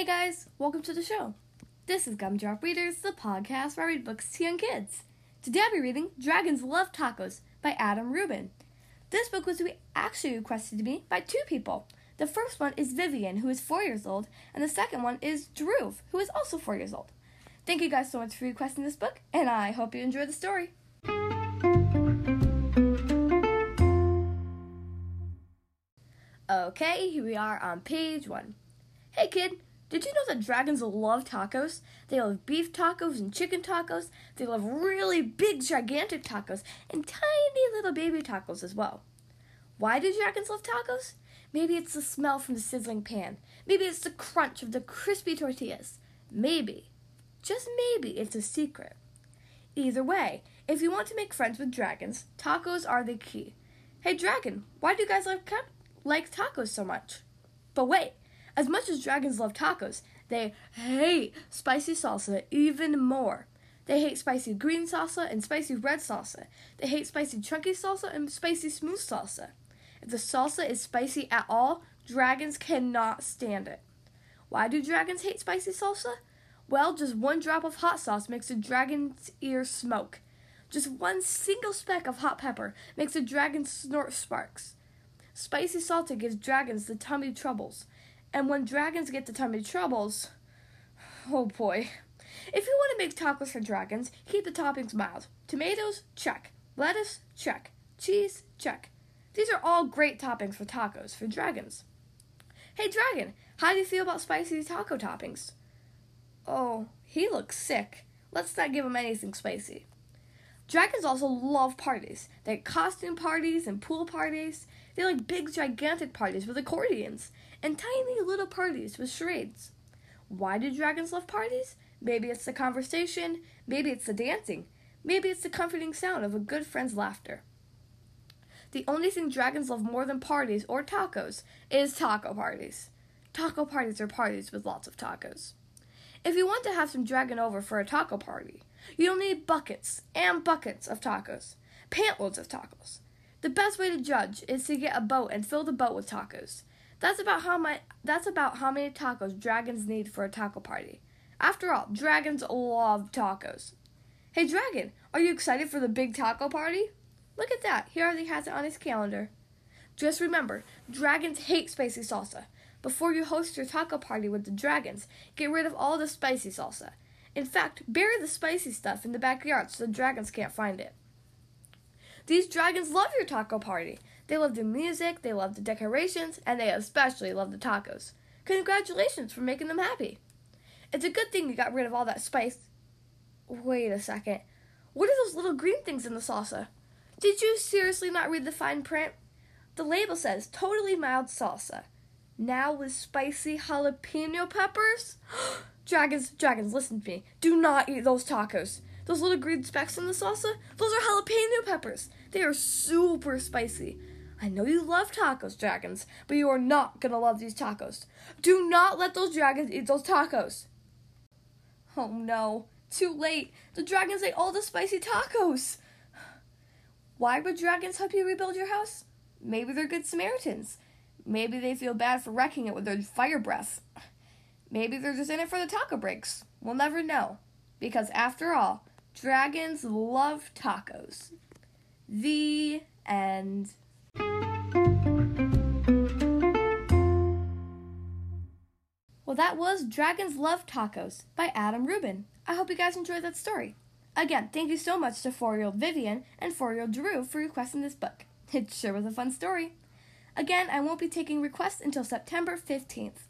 Hey guys, welcome to the show. This is Gumdrop Readers, the podcast where I read books to young kids. Today I'll be reading Dragons Love Tacos by Adam Rubin. This book was actually requested to me by two people. The first one is Vivian, who is four years old, and the second one is Drew, who is also four years old. Thank you guys so much for requesting this book, and I hope you enjoy the story. Okay, here we are on page one. Hey kid, did you know that dragons love tacos? They love beef tacos and chicken tacos. They love really big, gigantic tacos and tiny little baby tacos as well. Why do dragons love tacos? Maybe it's the smell from the sizzling pan. Maybe it's the crunch of the crispy tortillas. Maybe, just maybe, it's a secret. Either way, if you want to make friends with dragons, tacos are the key. Hey, dragon, why do you guys like, like tacos so much? But wait, as much as dragons love tacos, they hate spicy salsa even more. They hate spicy green salsa and spicy red salsa. They hate spicy chunky salsa and spicy smooth salsa. If the salsa is spicy at all, dragons cannot stand it. Why do dragons hate spicy salsa? Well, just one drop of hot sauce makes a dragon's ear smoke. Just one single speck of hot pepper makes a dragon snort sparks. Spicy salsa gives dragons the tummy troubles. And when dragons get the tummy troubles, oh boy. If you want to make tacos for dragons, keep the toppings mild. Tomatoes, check. Lettuce, check. Cheese, check. These are all great toppings for tacos for dragons. Hey dragon, how do you feel about spicy taco toppings? Oh, he looks sick. Let's not give him anything spicy. Dragons also love parties. They like costume parties and pool parties. They like big, gigantic parties with accordions and tiny little parties with charades. Why do dragons love parties? Maybe it's the conversation, maybe it's the dancing, maybe it's the comforting sound of a good friend's laughter. The only thing dragons love more than parties or tacos is taco parties. Taco parties are parties with lots of tacos. If you want to have some dragon over for a taco party, you'll need buckets and buckets of tacos, pantloads of tacos. The best way to judge is to get a boat and fill the boat with tacos. That's about how my that's about how many tacos dragons need for a taco party. After all, dragons love tacos. Hey dragon, are you excited for the big taco party? Look at that. He already has it on his calendar. Just remember, dragons hate spicy salsa. Before you host your taco party with the dragons, get rid of all the spicy salsa. In fact, bury the spicy stuff in the backyard so the dragons can't find it. These dragons love your taco party. They love the music, they love the decorations, and they especially love the tacos. Congratulations for making them happy. It's a good thing you got rid of all that spice. Wait a second. What are those little green things in the salsa? Did you seriously not read the fine print? The label says totally mild salsa. Now with spicy jalapeno peppers? dragons, dragons, listen to me. Do not eat those tacos. Those little green specks in the salsa, those are jalapeno peppers. They are super spicy. I know you love tacos, dragons, but you are not gonna love these tacos. Do not let those dragons eat those tacos. Oh no, too late. The dragons ate all the spicy tacos. Why would dragons help you rebuild your house? Maybe they're good Samaritans. Maybe they feel bad for wrecking it with their fire breath. Maybe they're just in it for the taco breaks. We'll never know. Because after all, dragons love tacos. The end. Well, that was Dragons Love Tacos by Adam Rubin. I hope you guys enjoyed that story. Again, thank you so much to four year old Vivian and four year old Drew for requesting this book. It sure was a fun story. Again, I won't be taking requests until September 15th.